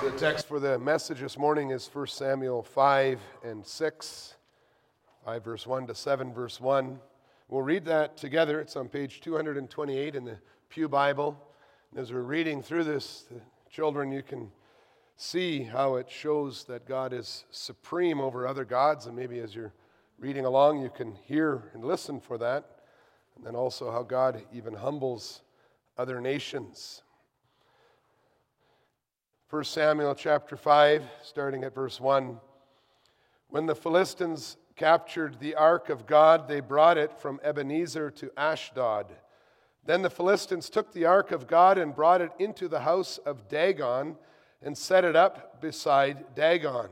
The text for the message this morning is 1 Samuel 5 and 6, 5 verse 1 to 7 verse 1. We'll read that together. It's on page 228 in the Pew Bible. As we're reading through this, children, you can see how it shows that God is supreme over other gods. And maybe as you're reading along, you can hear and listen for that. And then also how God even humbles other nations. 1 Samuel chapter 5, starting at verse 1. When the Philistines captured the ark of God, they brought it from Ebenezer to Ashdod. Then the Philistines took the ark of God and brought it into the house of Dagon and set it up beside Dagon.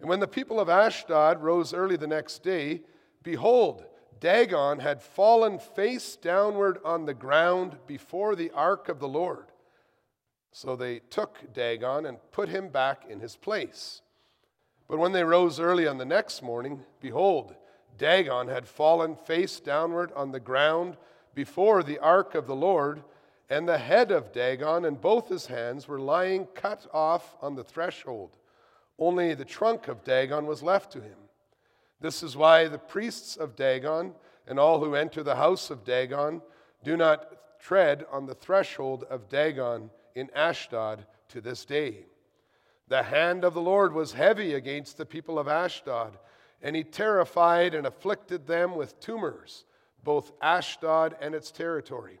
And when the people of Ashdod rose early the next day, behold, Dagon had fallen face downward on the ground before the ark of the Lord. So they took Dagon and put him back in his place. But when they rose early on the next morning, behold, Dagon had fallen face downward on the ground before the ark of the Lord, and the head of Dagon and both his hands were lying cut off on the threshold. Only the trunk of Dagon was left to him. This is why the priests of Dagon and all who enter the house of Dagon do not tread on the threshold of Dagon in Ashdod to this day. The hand of the Lord was heavy against the people of Ashdod, and he terrified and afflicted them with tumors, both Ashdod and its territory.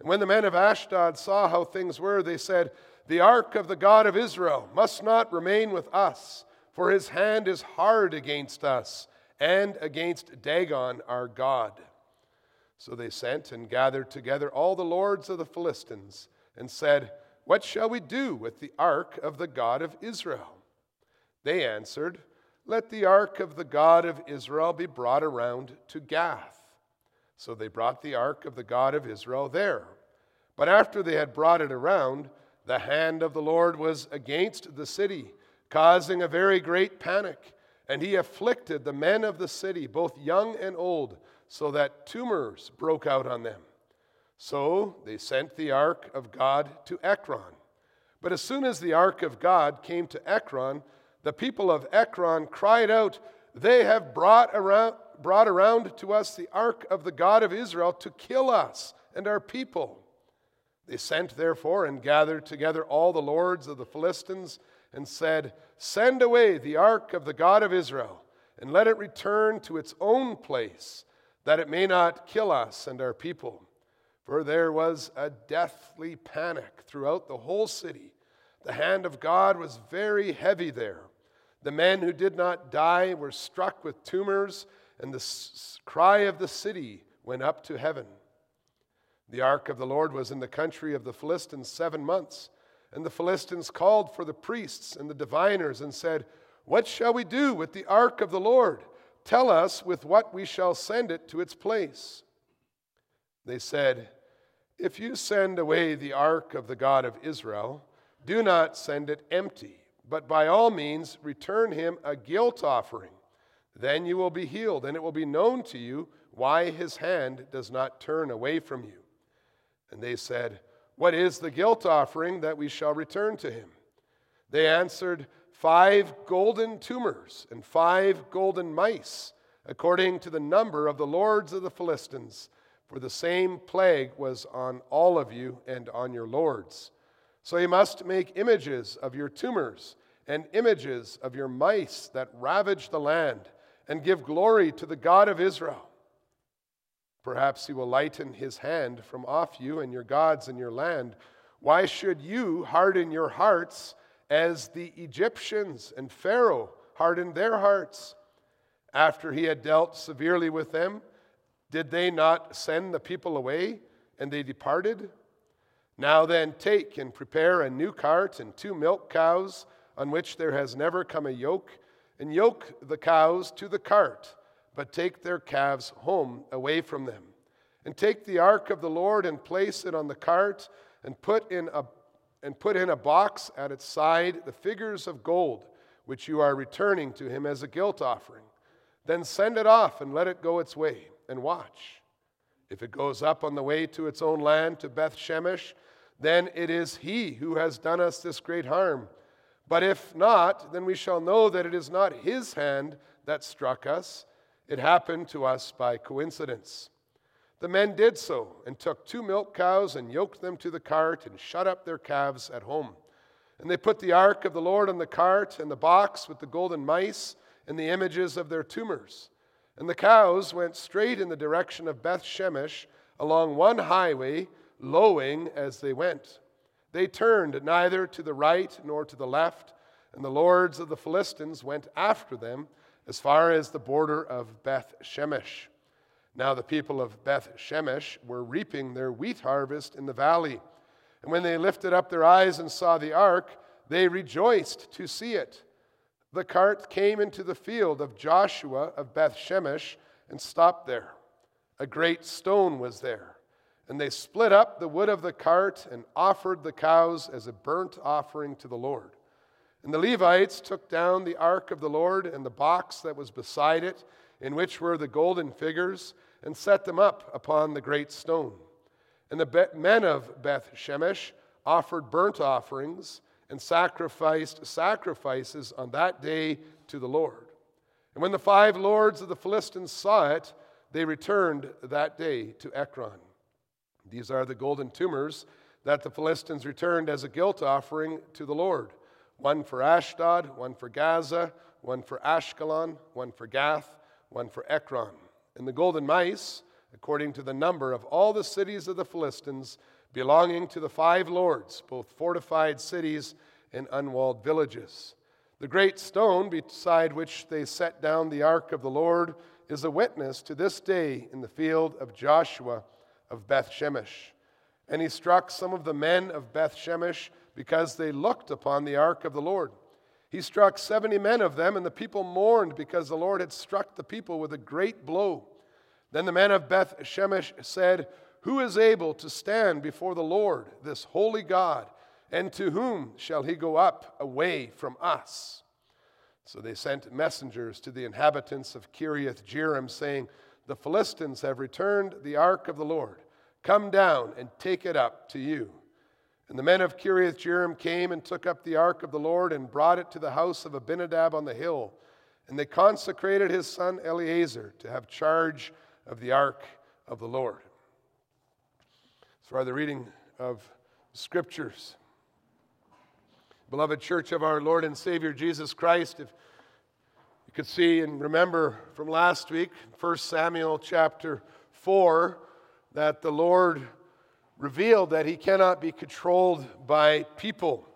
And when the men of Ashdod saw how things were, they said, The ark of the God of Israel must not remain with us, for his hand is hard against us and against Dagon our God. So they sent and gathered together all the lords of the Philistines and said, what shall we do with the ark of the God of Israel? They answered, Let the ark of the God of Israel be brought around to Gath. So they brought the ark of the God of Israel there. But after they had brought it around, the hand of the Lord was against the city, causing a very great panic. And he afflicted the men of the city, both young and old, so that tumors broke out on them. So they sent the ark of God to Ekron. But as soon as the ark of God came to Ekron, the people of Ekron cried out, They have brought around, brought around to us the ark of the God of Israel to kill us and our people. They sent, therefore, and gathered together all the lords of the Philistines and said, Send away the ark of the God of Israel, and let it return to its own place, that it may not kill us and our people. For there was a deathly panic throughout the whole city. The hand of God was very heavy there. The men who did not die were struck with tumors, and the cry of the city went up to heaven. The ark of the Lord was in the country of the Philistines seven months. And the Philistines called for the priests and the diviners and said, What shall we do with the ark of the Lord? Tell us with what we shall send it to its place. They said, If you send away the ark of the God of Israel, do not send it empty, but by all means return him a guilt offering. Then you will be healed, and it will be known to you why his hand does not turn away from you. And they said, What is the guilt offering that we shall return to him? They answered, Five golden tumors and five golden mice, according to the number of the lords of the Philistines for the same plague was on all of you and on your lords. So you must make images of your tumors and images of your mice that ravage the land, and give glory to the God of Israel. Perhaps he will lighten his hand from off you and your gods and your land. Why should you harden your hearts as the Egyptians and Pharaoh hardened their hearts? After he had dealt severely with them, did they not send the people away and they departed? Now then, take and prepare a new cart and two milk cows on which there has never come a yoke, and yoke the cows to the cart, but take their calves home away from them. And take the ark of the Lord and place it on the cart, and put in a, and put in a box at its side the figures of gold, which you are returning to him as a guilt offering. Then send it off and let it go its way and watch. If it goes up on the way to its own land, to Beth Shemesh, then it is he who has done us this great harm. But if not, then we shall know that it is not his hand that struck us. It happened to us by coincidence. The men did so, and took two milk cows, and yoked them to the cart, and shut up their calves at home. And they put the ark of the Lord on the cart, and the box with the golden mice, and the images of their tumors. And the cows went straight in the direction of Beth Shemesh along one highway, lowing as they went. They turned neither to the right nor to the left, and the lords of the Philistines went after them as far as the border of Beth Shemesh. Now the people of Beth Shemesh were reaping their wheat harvest in the valley. And when they lifted up their eyes and saw the ark, they rejoiced to see it. The cart came into the field of Joshua of Beth Shemesh and stopped there. A great stone was there. And they split up the wood of the cart and offered the cows as a burnt offering to the Lord. And the Levites took down the ark of the Lord and the box that was beside it, in which were the golden figures and set them up upon the great stone. And the men of Beth Shemesh offered burnt offerings and sacrificed sacrifices on that day to the Lord. And when the five lords of the Philistines saw it, they returned that day to Ekron. These are the golden tumors that the Philistines returned as a guilt offering to the Lord one for Ashdod, one for Gaza, one for Ashkelon, one for Gath, one for Ekron and the golden mice, according to the number of all the cities of the Philistines, belonging to the five lords, both fortified cities and unwalled villages. The great stone beside which they set down the ark of the Lord is a witness to this day in the field of Joshua of Beth Shemesh. And he struck some of the men of Beth Shemesh because they looked upon the ark of the Lord. He struck 70 men of them, and the people mourned because the Lord had struck the people with a great blow. Then the men of Beth Shemesh said, Who is able to stand before the Lord, this holy God? And to whom shall he go up away from us? So they sent messengers to the inhabitants of Kiriath Jearim, saying, The Philistines have returned the ark of the Lord. Come down and take it up to you. And the men of Kiriath Jearim came and took up the ark of the Lord and brought it to the house of Abinadab on the hill. And they consecrated his son Eleazar to have charge of the ark of the Lord. Far the reading of scriptures, beloved church of our Lord and Savior Jesus Christ, if you could see and remember from last week, 1 Samuel chapter 4, that the Lord revealed that he cannot be controlled by people.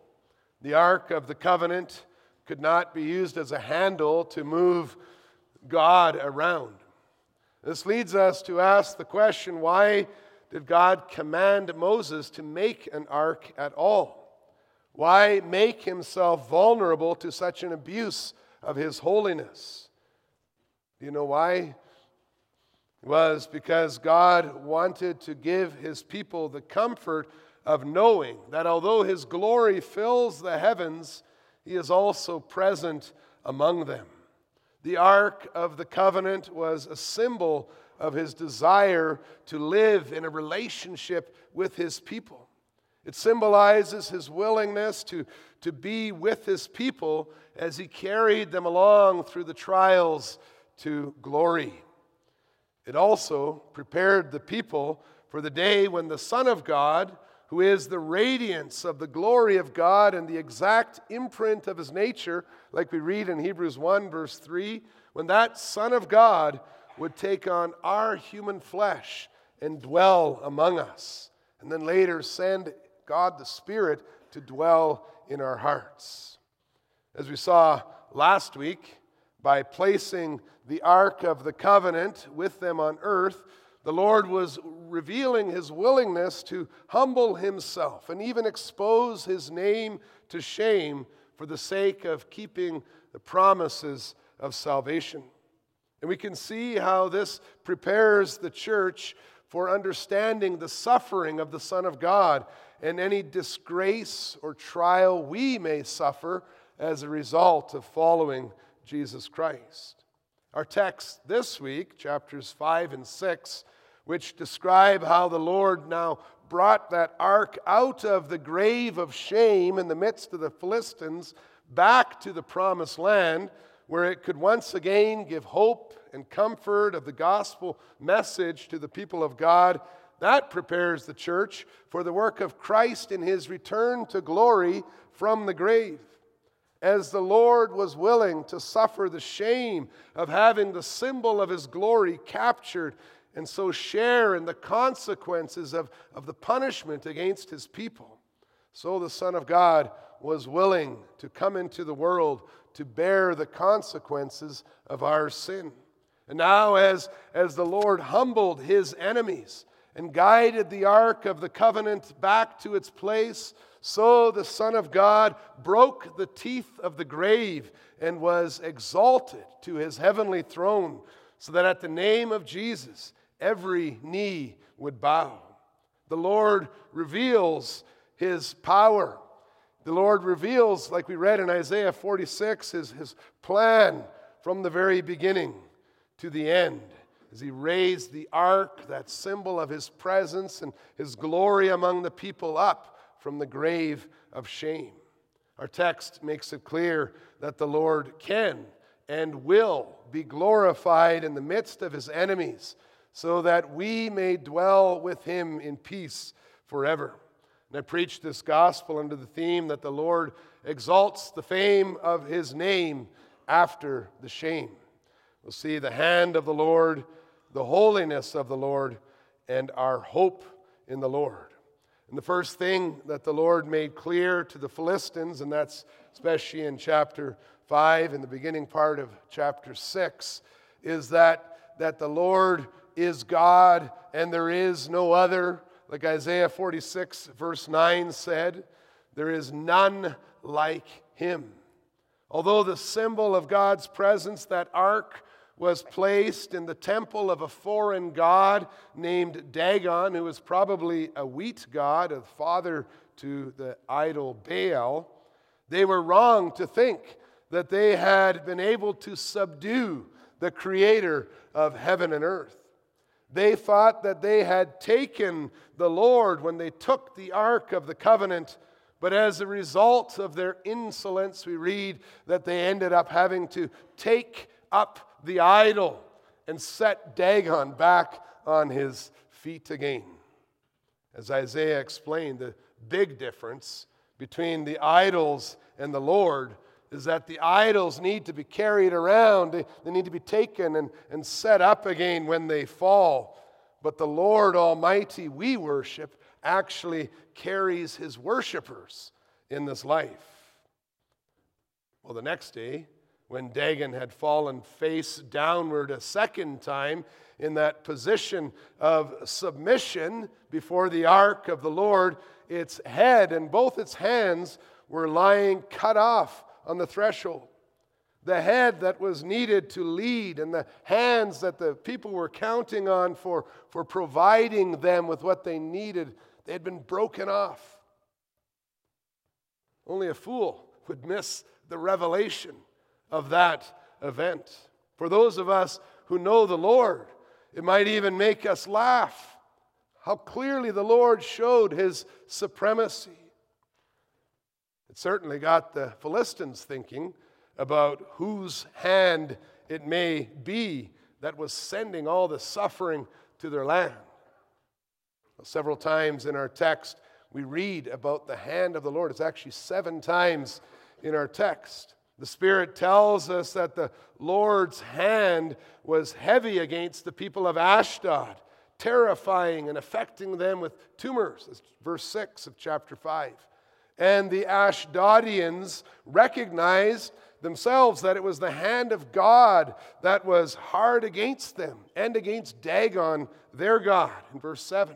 The Ark of the Covenant could not be used as a handle to move God around. This leads us to ask the question why did God command Moses to make an ark at all? Why make himself vulnerable to such an abuse of his holiness? Do you know why? It was because God wanted to give his people the comfort of knowing that although his glory fills the heavens, he is also present among them. The Ark of the Covenant was a symbol of his desire to live in a relationship with his people. It symbolizes his willingness to, to be with his people as he carried them along through the trials to glory. It also prepared the people for the day when the Son of God, who is the radiance of the glory of God and the exact imprint of his nature, like we read in Hebrews 1, verse 3, when that Son of God would take on our human flesh and dwell among us, and then later send God the Spirit to dwell in our hearts. As we saw last week, by placing the Ark of the Covenant with them on earth, the Lord was revealing his willingness to humble himself and even expose his name to shame for the sake of keeping the promises of salvation. And we can see how this prepares the church for understanding the suffering of the Son of God and any disgrace or trial we may suffer as a result of following Jesus Christ. Our text this week, chapters 5 and 6, which describe how the Lord now brought that ark out of the grave of shame in the midst of the Philistines, back to the promised land where it could once again give hope and comfort of the gospel message to the people of God. That prepares the church for the work of Christ in his return to glory from the grave. As the Lord was willing to suffer the shame of having the symbol of his glory captured and so share in the consequences of, of the punishment against his people, so the Son of God was willing to come into the world to bear the consequences of our sin. And now, as, as the Lord humbled his enemies and guided the ark of the covenant back to its place, so the Son of God broke the teeth of the grave and was exalted to his heavenly throne, so that at the name of Jesus every knee would bow. The Lord reveals his power. The Lord reveals, like we read in Isaiah 46, his, his plan from the very beginning to the end. As he raised the ark, that symbol of his presence and his glory among the people, up from the grave of shame. Our text makes it clear that the Lord can and will be glorified in the midst of his enemies so that we may dwell with him in peace forever. And I preach this gospel under the theme that the Lord exalts the fame of his name after the shame. We'll see the hand of the Lord, the holiness of the Lord, and our hope in the Lord. And the first thing that the Lord made clear to the Philistines, and that's especially in chapter 5, in the beginning part of chapter 6, is that, that the Lord is God and there is no other. Like Isaiah 46, verse 9 said, there is none like him. Although the symbol of God's presence, that ark, was placed in the temple of a foreign god named Dagon, who was probably a wheat god, a father to the idol Baal, they were wrong to think that they had been able to subdue the creator of heaven and earth. They thought that they had taken the Lord when they took the Ark of the Covenant, but as a result of their insolence, we read that they ended up having to take up the idol and set Dagon back on his feet again. As Isaiah explained, the big difference between the idols and the Lord is that the idols need to be carried around, they, need to be taken and, and set up again when they fall. But the Lord Almighty we worship actually carries his worshipers in this life. Well, the next day, when Dagon had fallen face downward a second time in that position of submission before the ark of the Lord, its head and both its hands were lying cut off on the threshold. The head that was needed to lead, and the hands that the people were counting on for, for providing them with what they needed, they had been broken off. Only a fool would miss the revelation of that event. For those of us who know the Lord, it might even make us laugh how clearly the Lord showed his supremacy. Certainly got the Philistines thinking about whose hand it may be that was sending all the suffering to their land. Several times in our text, we read about the hand of the Lord. It's actually seven times in our text. The Spirit tells us that the Lord's hand was heavy against the people of Ashdod, terrifying and affecting them with tumors. That's verse 6 of chapter 5. And the Ashdodians recognized themselves that it was the hand of God that was hard against them and against Dagon, their God, in verse 7.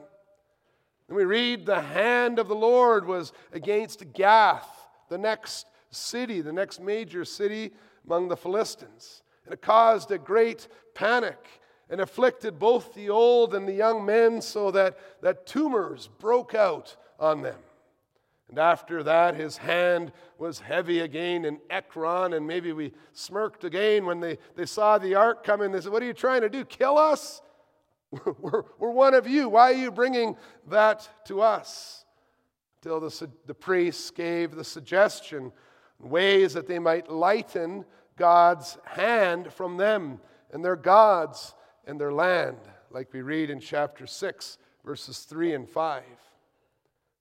And we read the hand of the Lord was against Gath, the next city, the next major city among the Philistines. And it caused a great panic and afflicted both the old and the young men so that, that tumors broke out on them. And after that, his hand was heavy again in Ekron, and maybe we smirked again when they, they saw the ark coming. They said, What are you trying to do? Kill us? We're, we're one of you. Why are you bringing that to us? Till the, the priests gave the suggestion ways that they might lighten God's hand from them and their gods and their land, like we read in chapter 6, verses 3 and 5.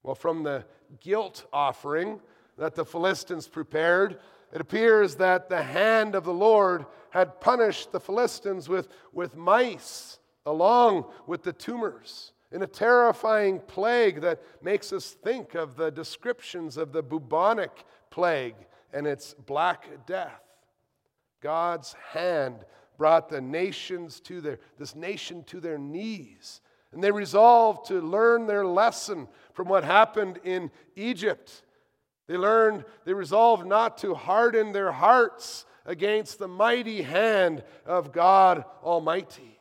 Well, from the guilt offering that the Philistines prepared, it appears that the hand of the Lord had punished the Philistines with, with mice along with the tumors in a terrifying plague that makes us think of the descriptions of the bubonic plague and its black death. God's hand brought the nations to their this nation to their knees and they resolved to learn their lesson from what happened in Egypt. They learned they resolved not to harden their hearts against the mighty hand of God Almighty.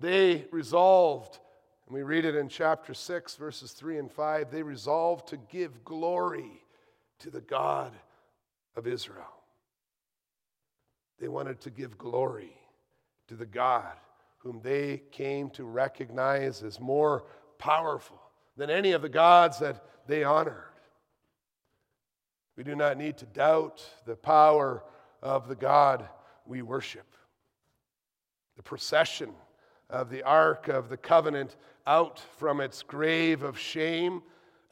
They resolved and we read it in chapter 6 verses 3 and 5 they resolved to give glory to the God of Israel. They wanted to give glory to the God whom they came to recognize as more powerful than any of the gods that they honored. We do not need to doubt the power of the God we worship. The procession of the Ark of the Covenant out from its grave of shame,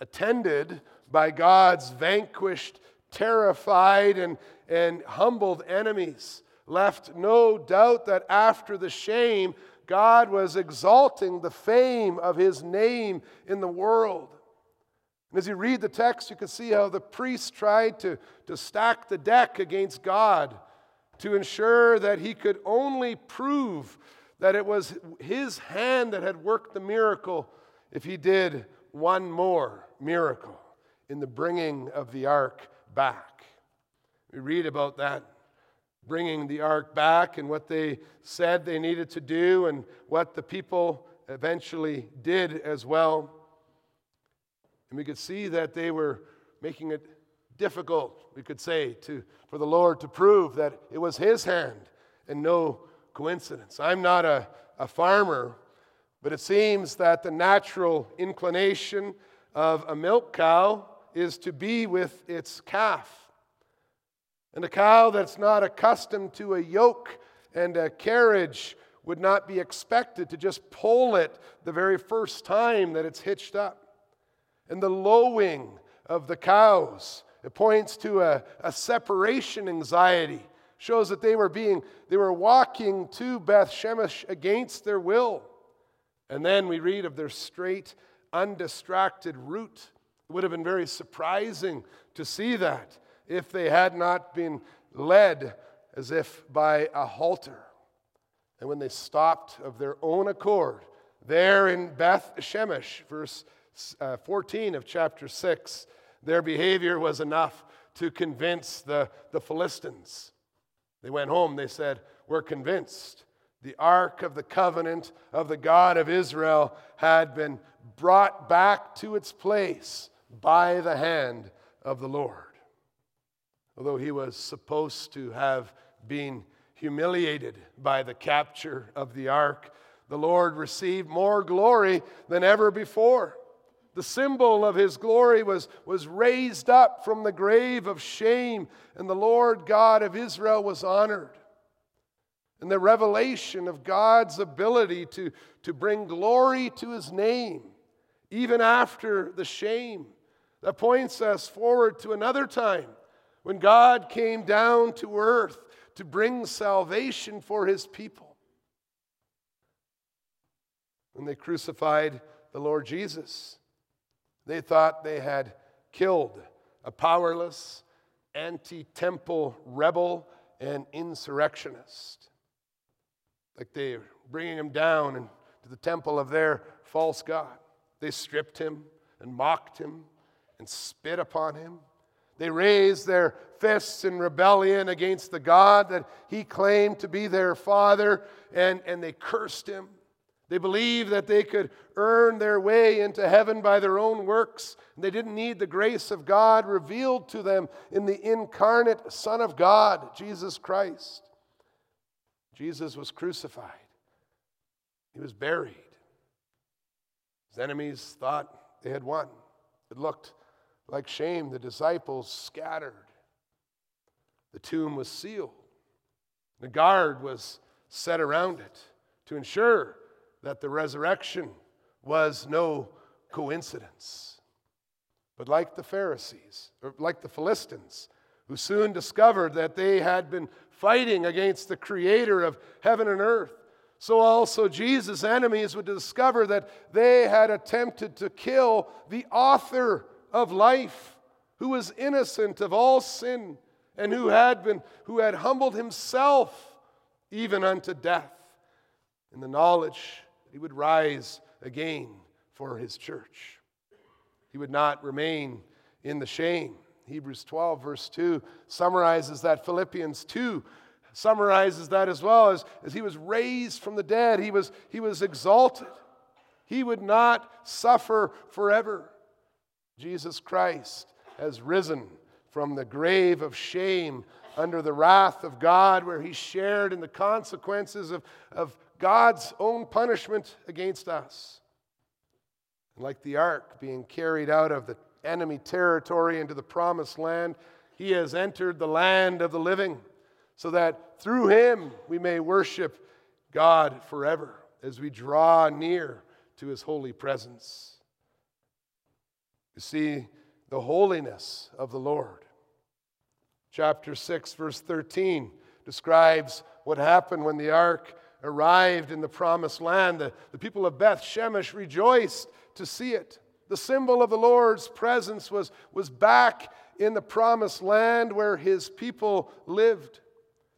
attended by God's vanquished, terrified, and, and humbled enemies left no doubt that after the shame, God was exalting the fame of his name in the world. And as you read the text, you can see how the priests tried to, to stack the deck against God to ensure that he could only prove that it was his hand that had worked the miracle if he did one more miracle in the bringing of the ark back. We read about that bringing the ark back and what they said they needed to do and what the people eventually did as well. And we could see that they were making it difficult, we could say, to, for the Lord to prove that it was His hand and no coincidence. I'm not a, a farmer, but it seems that the natural inclination of a milk cow is to be with its calf. And a cow that's not accustomed to a yoke and a carriage would not be expected to just pull it the very first time that it's hitched up. And the lowing of the cows, it points to a, a separation anxiety, shows that they were being, they were walking to Beth Shemesh against their will. And then we read of their straight, undistracted route. It would have been very surprising to see that if they had not been led as if by a halter. And when they stopped of their own accord, there in Beth Shemesh, verse uh, 14 of chapter 6, their behavior was enough to convince the, the Philistines. They went home, they said, We're convinced. The ark of the covenant of the God of Israel had been brought back to its place by the hand of the Lord although he was supposed to have been humiliated by the capture of the ark, the Lord received more glory than ever before. The symbol of his glory was, was raised up from the grave of shame, and the Lord God of Israel was honored. And the revelation of God's ability to, to bring glory to his name, even after the shame, that points us forward to another time when God came down to earth to bring salvation for his people. When they crucified the Lord Jesus, they thought they had killed a powerless, anti temple rebel and insurrectionist. Like they were bringing him down to the temple of their false God. They stripped him and mocked him and spit upon him they raised their fists in rebellion against the God that he claimed to be their father, and, and they cursed him. They believed that they could earn their way into heaven by their own works. They didn't need the grace of God revealed to them in the incarnate Son of God, Jesus Christ. Jesus was crucified, he was buried. His enemies thought they had won. It looked like shame, the disciples scattered. the tomb was sealed. The guard was set around it to ensure that the resurrection was no coincidence. But like the Pharisees, or like the Philistines, who soon discovered that they had been fighting against the creator of heaven and earth, so also Jesus' enemies would discover that they had attempted to kill the author of life, who was innocent of all sin and who had been who had humbled himself even unto death in the knowledge he would rise again for his church. He would not remain in the shame. Hebrews 12, verse 2, summarizes that. Philippians 2 summarizes that as well as, as he was raised from the dead, he was, he was exalted. He would not suffer forever. Jesus Christ has risen from the grave of shame under the wrath of God, where he shared in the consequences of, of God's own punishment against us. And like the ark being carried out of the enemy territory into the promised land, he has entered the land of the living, so that through him we may worship God forever as we draw near to his holy presence. You see the holiness of the Lord. Chapter 6, verse 13 describes what happened when the ark arrived in the promised land. The, the people of Beth Shemesh rejoiced to see it. The symbol of the Lord's presence was, was back in the promised land where his people lived.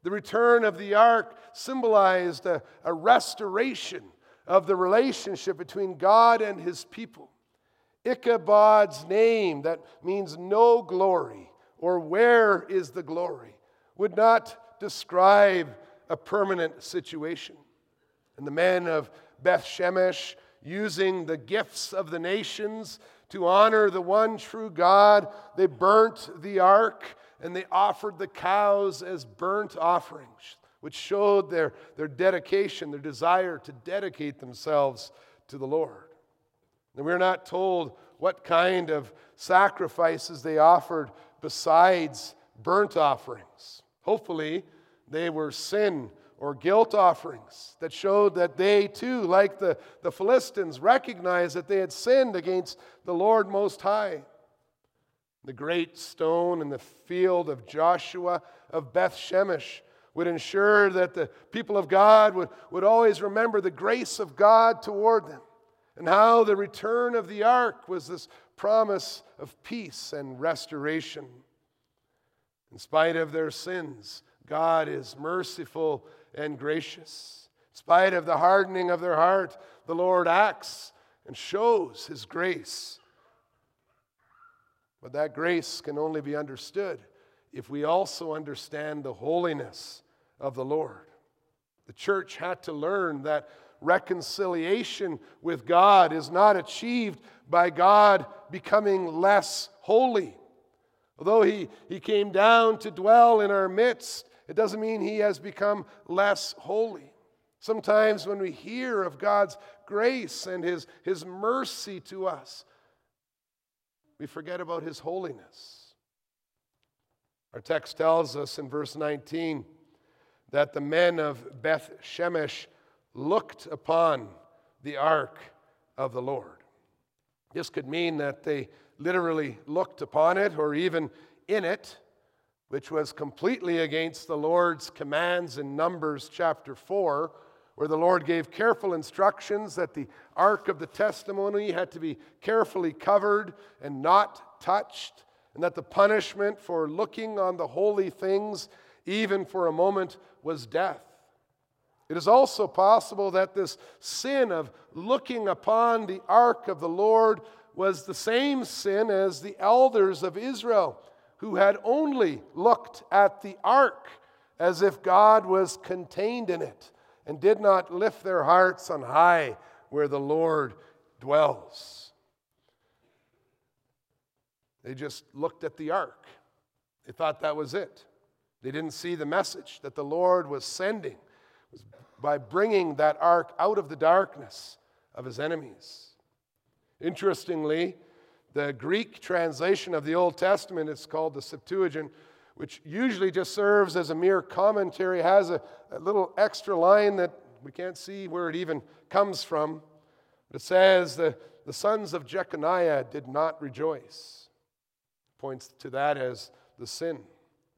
The return of the ark symbolized a, a restoration of the relationship between God and his people. Ichabod's name, that means no glory, or where is the glory, would not describe a permanent situation. And the men of Beth Shemesh using the gifts of the nations to honor the one true God. They burnt the ark and they offered the cows as burnt offerings, which showed their, their dedication, their desire to dedicate themselves to the Lord. And we're not told what kind of sacrifices they offered besides burnt offerings. Hopefully, they were sin or guilt offerings that showed that they too, like the, the Philistines, recognized that they had sinned against the Lord Most High. The great stone in the field of Joshua of Beth Shemesh would ensure that the people of God would, would always remember the grace of God toward them and how the return of the ark was this promise of peace and restoration. In spite of their sins, God is merciful and gracious. In spite of the hardening of their heart, the Lord acts and shows his grace. But that grace can only be understood if we also understand the holiness of the Lord. The church had to learn that reconciliation with God is not achieved by God becoming less holy. Although he, he came down to dwell in our midst, it doesn't mean he has become less holy. Sometimes when we hear of God's grace and his, his mercy to us, we forget about his holiness. Our text tells us in verse 19 that the men of Beth Shemesh looked upon the ark of the Lord. This could mean that they literally looked upon it or even in it which was completely against the Lord's commands in Numbers chapter 4, where the Lord gave careful instructions that the ark of the testimony had to be carefully covered and not touched, and that the punishment for looking on the holy things, even for a moment, was death. It is also possible that this sin of looking upon the ark of the Lord was the same sin as the elders of Israel who had only looked at the ark as if God was contained in it and did not lift their hearts on high where the Lord dwells. They just looked at the ark. They thought that was it. They didn't see the message that the Lord was sending by bringing that ark out of the darkness of his enemies. Interestingly, the Greek translation of the Old Testament, it's called the Septuagint, which usually just serves as a mere commentary, has a, a little extra line that we can't see where it even comes from. It says the, the sons of Jeconiah did not rejoice. Points to that as the sin.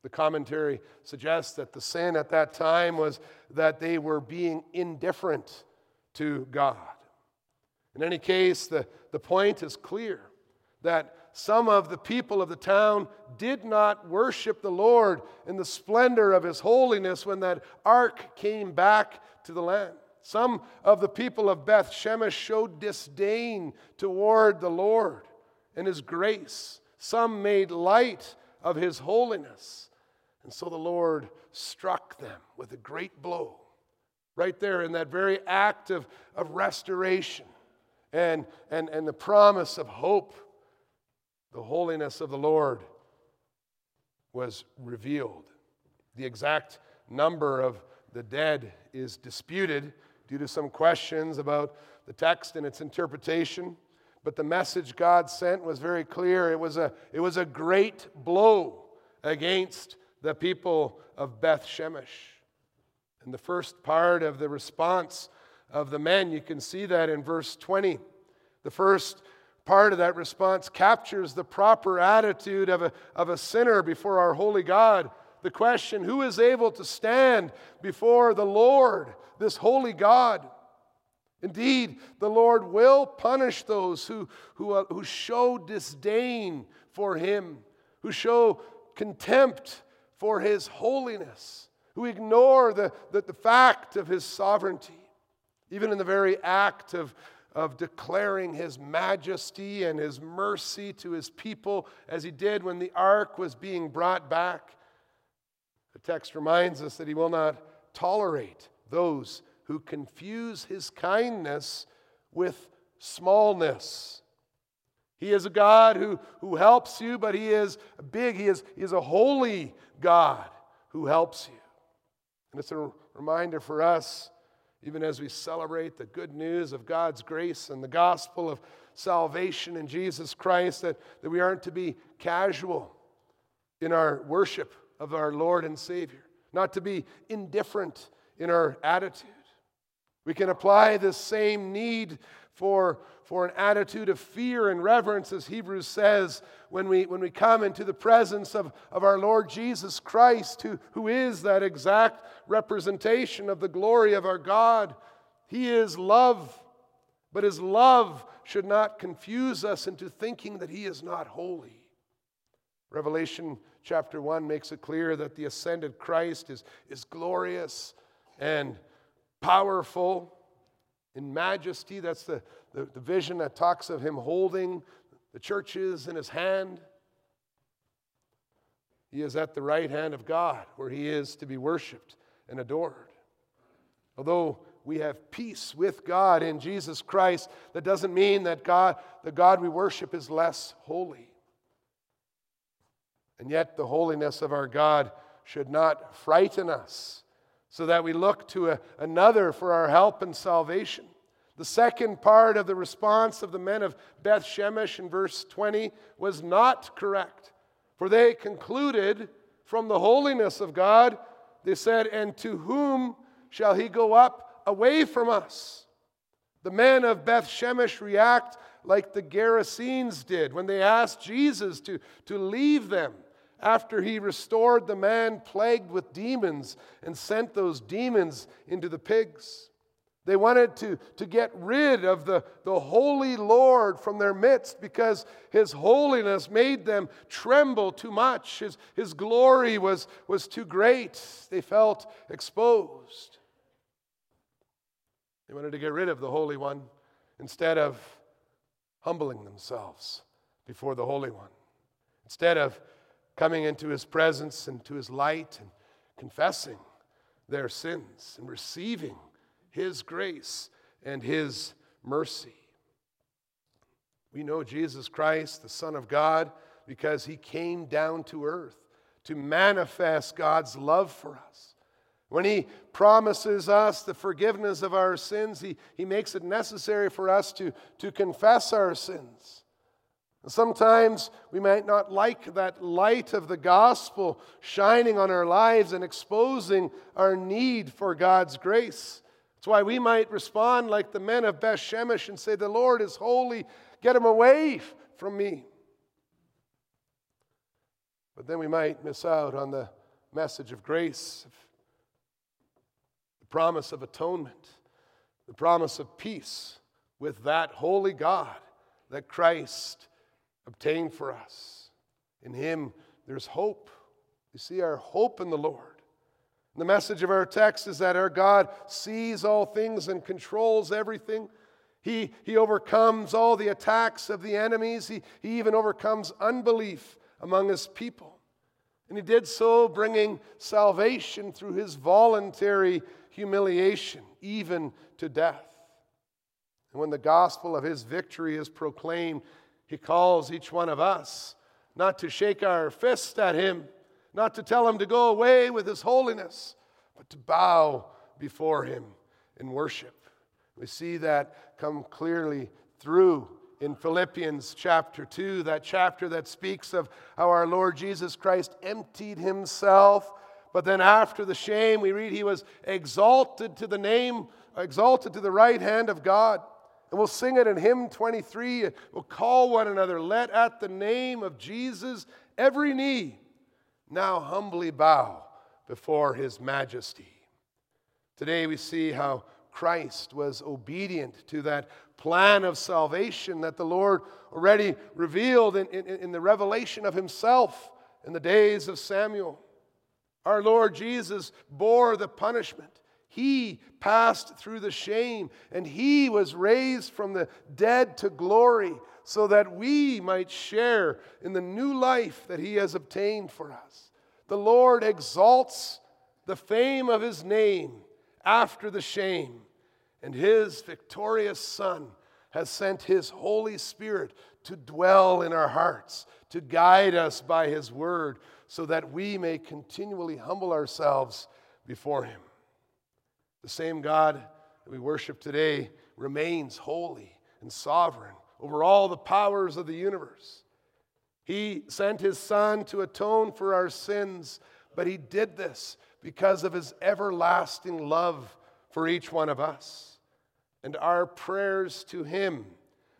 The commentary suggests that the sin at that time was that they were being indifferent to God. In any case, the, the point is clear that some of the people of the town did not worship the Lord in the splendor of his holiness when that ark came back to the land. Some of the people of Beth Shemesh showed disdain toward the Lord and his grace. Some made light of his holiness. And so the Lord struck them with a great blow right there in that very act of, of restoration and, and, and the promise of hope the holiness of the Lord was revealed. The exact number of the dead is disputed due to some questions about the text and its interpretation. But the message God sent was very clear. It was a, it was a great blow against the people of Beth Shemesh. And the first part of the response of the men, you can see that in verse 20. The first part of that response captures the proper attitude of a, of a sinner before our holy God. The question who is able to stand before the Lord, this holy God? Indeed, the Lord will punish those who, who, uh, who show disdain for Him, who show contempt for His holiness, who ignore the, the, the fact of His sovereignty, even in the very act of, of declaring his majesty and his mercy to his people as he did when the ark was being brought back. The text reminds us that he will not tolerate those who confuse his kindness with smallness. He is a God who, who helps you, but he is big. He is, he is a holy God who helps you. And it's a reminder for us even as we celebrate the good news of God's grace and the gospel of salvation in Jesus Christ, that, that we aren't to be casual in our worship of our Lord and Savior, not to be indifferent in our attitude. We can apply this same need for, for an attitude of fear and reverence, as Hebrews says, when we, when we come into the presence of, of our Lord Jesus Christ, who, who is that exact representation of the glory of our God. He is love, but his love should not confuse us into thinking that he is not holy. Revelation chapter 1 makes it clear that the ascended Christ is, is glorious and powerful in majesty. That's the, the, the, vision that talks of him holding the churches in his hand. He is at the right hand of God, where he is to be worshiped and adored. Although we have peace with God in Jesus Christ, that doesn't mean that God, the God we worship is less holy. And yet, the holiness of our God should not frighten us so that we look to a, another for our help and salvation. The second part of the response of the men of Beth Shemesh in verse 20 was not correct, for they concluded from the holiness of God, they said, And to whom shall he go up away from us? The men of Beth Shemesh react like the Gerasenes did when they asked Jesus to, to leave them after he restored the man plagued with demons and sent those demons into the pigs. They wanted to, to get rid of the, the holy Lord from their midst because his holiness made them tremble too much. His, his glory was, was too great. They felt exposed. They wanted to get rid of the Holy One instead of humbling themselves before the Holy One. Instead of coming into his presence and to his light and confessing their sins and receiving his grace and his mercy. We know Jesus Christ, the Son of God, because he came down to earth to manifest God's love for us. When he promises us the forgiveness of our sins, he, he makes it necessary for us to, to confess our sins Sometimes we might not like that light of the gospel shining on our lives and exposing our need for God's grace. That's why we might respond like the men of Beth Shemesh and say, The Lord is holy, get him away from me. But then we might miss out on the message of grace, the promise of atonement, the promise of peace with that holy God that Christ obtained for us. In Him, there's hope. You see our hope in the Lord. The message of our text is that our God sees all things and controls everything. He, he overcomes all the attacks of the enemies. He, he even overcomes unbelief among his people. And he did so, bringing salvation through his voluntary humiliation, even to death. And when the gospel of his victory is proclaimed, he calls each one of us not to shake our fist at him, not to tell him to go away with his holiness, but to bow before him in worship. We see that come clearly through in Philippians chapter 2, that chapter that speaks of how our Lord Jesus Christ emptied himself. But then after the shame, we read he was exalted to the name, exalted to the right hand of God. And we'll sing it in hymn 23. We'll call one another, let at the name of Jesus every knee now humbly bow before his majesty. Today we see how Christ was obedient to that plan of salvation that the Lord already revealed in, in, in, the revelation of himself in the days of Samuel. Our Lord Jesus bore the punishment he passed through the shame and he was raised from the dead to glory so that we might share in the new life that he has obtained for us. The Lord exalts the fame of his name after the shame, and his victorious Son has sent his Holy Spirit to dwell in our hearts, to guide us by his word, so that we may continually humble ourselves before him. The same God that we worship today remains holy and sovereign over all the powers of the universe. He sent his Son to atone for our sins, but he did this because of his everlasting love for each one of us. And our prayers to him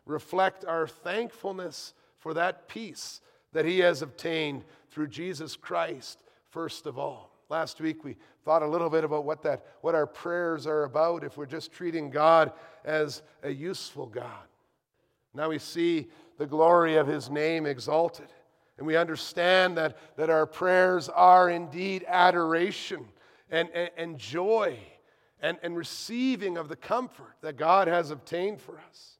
reflect our thankfulness for that peace that he has obtained through Jesus Christ, first of all. Last week we thought a little bit about what that what our prayers are about if we're just treating God as a useful God. Now we see the glory of his name exalted. And we understand that, that our prayers are indeed adoration and, and, and joy and, and receiving of the comfort that God has obtained for us.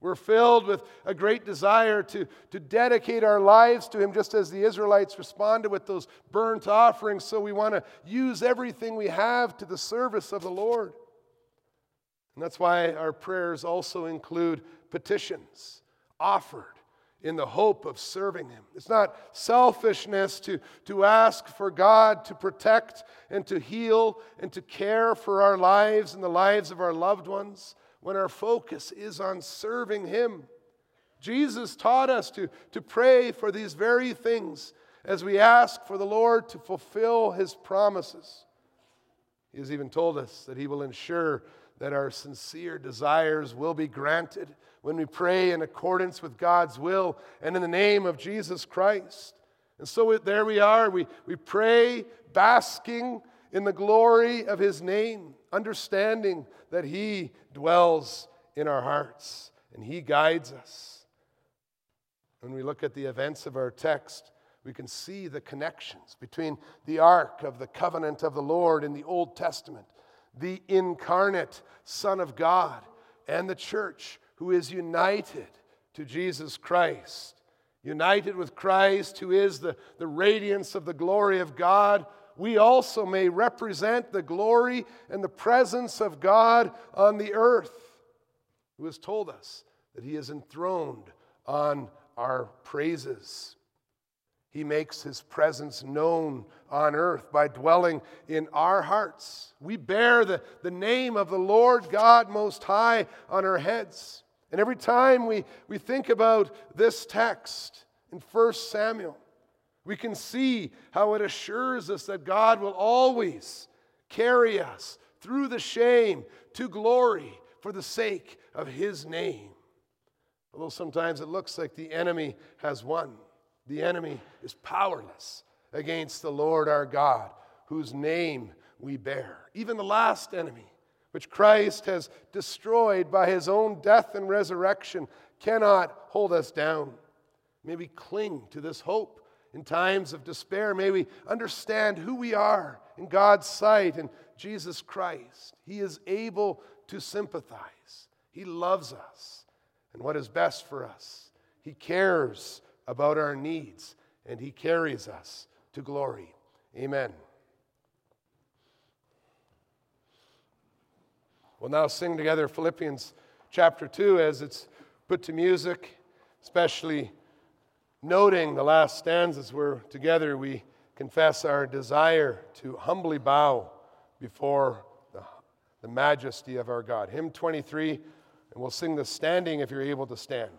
We're filled with a great desire to, to dedicate our lives to Him, just as the Israelites responded with those burnt offerings. So we want to use everything we have to the service of the Lord. And that's why our prayers also include petitions offered in the hope of serving Him. It's not selfishness to, to ask for God to protect and to heal and to care for our lives and the lives of our loved ones when our focus is on serving Him. Jesus taught us to, to pray for these very things as we ask for the Lord to fulfill His promises. He has even told us that He will ensure that our sincere desires will be granted when we pray in accordance with God's will and in the name of Jesus Christ. And so there we are. We, we pray basking in the glory of His name, understanding that He dwells in our hearts and He guides us. When we look at the events of our text, we can see the connections between the ark of the covenant of the Lord in the Old Testament, the incarnate Son of God, and the church who is united to Jesus Christ. United with Christ, who is the, the radiance of the glory of God, we also may represent the glory and the presence of God on the earth, who has told us that He is enthroned on our praises. He makes His presence known on earth by dwelling in our hearts. We bear the, the name of the Lord God Most High on our heads. And every time we, we think about this text in 1 Samuel, we can see how it assures us that God will always carry us through the shame to glory for the sake of his name. Although sometimes it looks like the enemy has won, the enemy is powerless against the Lord our God, whose name we bear. Even the last enemy, which Christ has destroyed by his own death and resurrection, cannot hold us down. May we cling to this hope in times of despair. May we understand who we are in God's sight and Jesus Christ. He is able to sympathize, He loves us and what is best for us. He cares about our needs and He carries us to glory. Amen. We'll now sing together Philippians chapter 2 as it's put to music, especially noting the last stanzas where together we confess our desire to humbly bow before the, the majesty of our God. Hymn 23, and we'll sing the standing if you're able to stand.